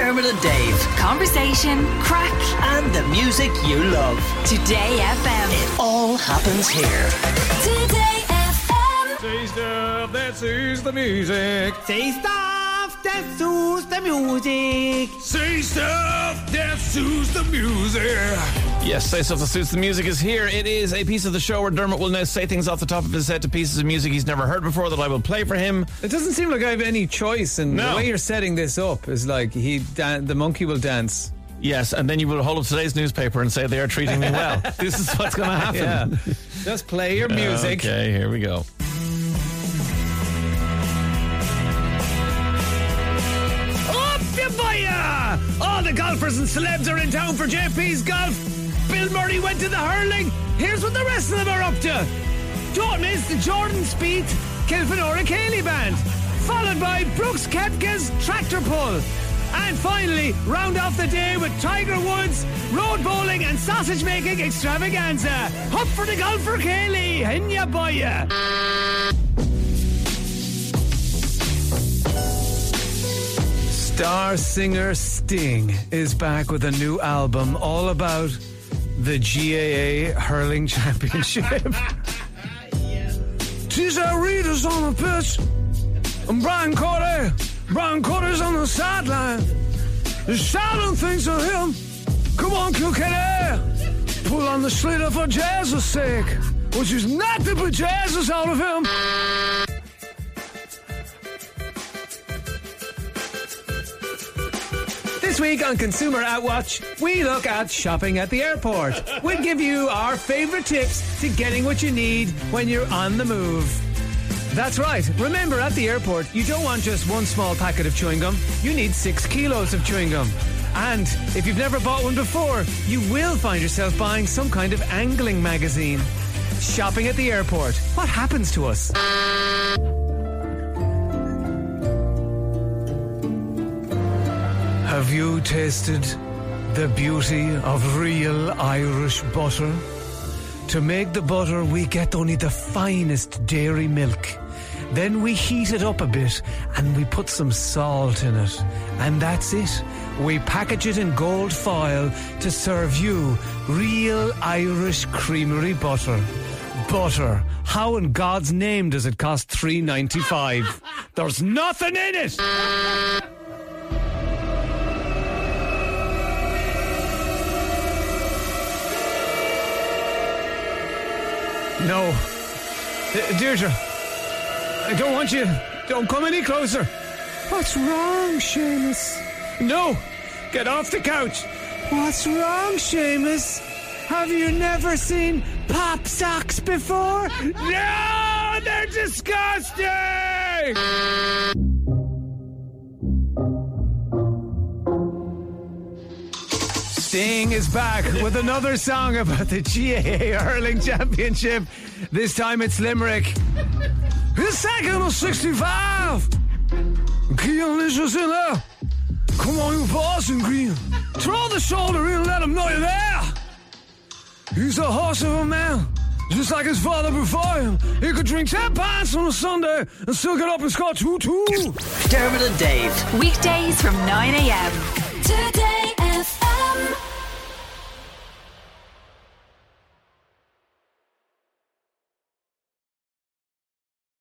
Dermot and Dave. Conversation, crack, And the music you love. Today FM. It all happens here. Today FM. Say stuff that suits the music. Say stuff that suits the music. Say stuff that suits the music. Yes, Say Stuff That Suits the Music is here. It is a piece of the show where Dermot will now say things off the top of his head to pieces of music he's never heard before that I will play for him. It doesn't seem like I have any choice, and No. the way you're setting this up is like he dan- the monkey will dance. Yes, and then you will hold up today's newspaper and say they are treating me well. this is what's going to happen. Yeah, just play your music. Okay, here we go. All the golfers and celebs are in town for JP's golf. Bill Murray went to the hurling. Here's what the rest of them are up to. Don't miss the Jordan Spieth Kilfenora Céilí Band, followed by Brooks Koepka's Tractor Pull. And finally, round off the day with Tiger Woods, road bowling and sausage making extravaganza. Up for the golfer Céilí, in ya boy Star singer Sting is back with a new album all about the GAA Hurling Championship. TJ Reid is on the pitch, and Brian Corday. Brian Corder's on the sideline. Shouting things at him. Come on, Kilkenny. Pull on the sliotar for Jazz's sake, which is not to put Jazz's out of him. This week on Consumer Outwatch, we look at shopping at the airport. We give you our favorite tips to getting what you need when you're on the move. That's right. Remember, at the airport, you don't want just one small packet of chewing gum. You need six kilos of chewing gum. And if you've never bought one before, you will find yourself buying some kind of angling magazine. Shopping at the airport. What happens to us? Have you tasted the beauty of real Irish butter? To make the butter, we get only the finest dairy milk. Then we heat it up a bit and we put some salt in it. And that's it. We package it in gold foil to serve you real Irish creamery butter. Butter. How in God's name does it cost three ninety five? There's nothing in it! No. Uh, Deirdre, I don't want you. Don't come any closer. What's wrong, Seamus? No, get off the couch. What's wrong, Seamus? Have you never seen pop socks before? No, they're disgusting! Sting is back with another song about the GAA Hurling Championship. This time it's Limerick. His second of 65. Kean Licious in there. Come on, you Boston Green. Throw the shoulder in and let him know you're there. He's a horse of a man. Just like his father before him. He could drink 10 pints on a Sunday and still get up and score 2 2. Dermot and Dave. Weekdays from 9 a.m. Today FM.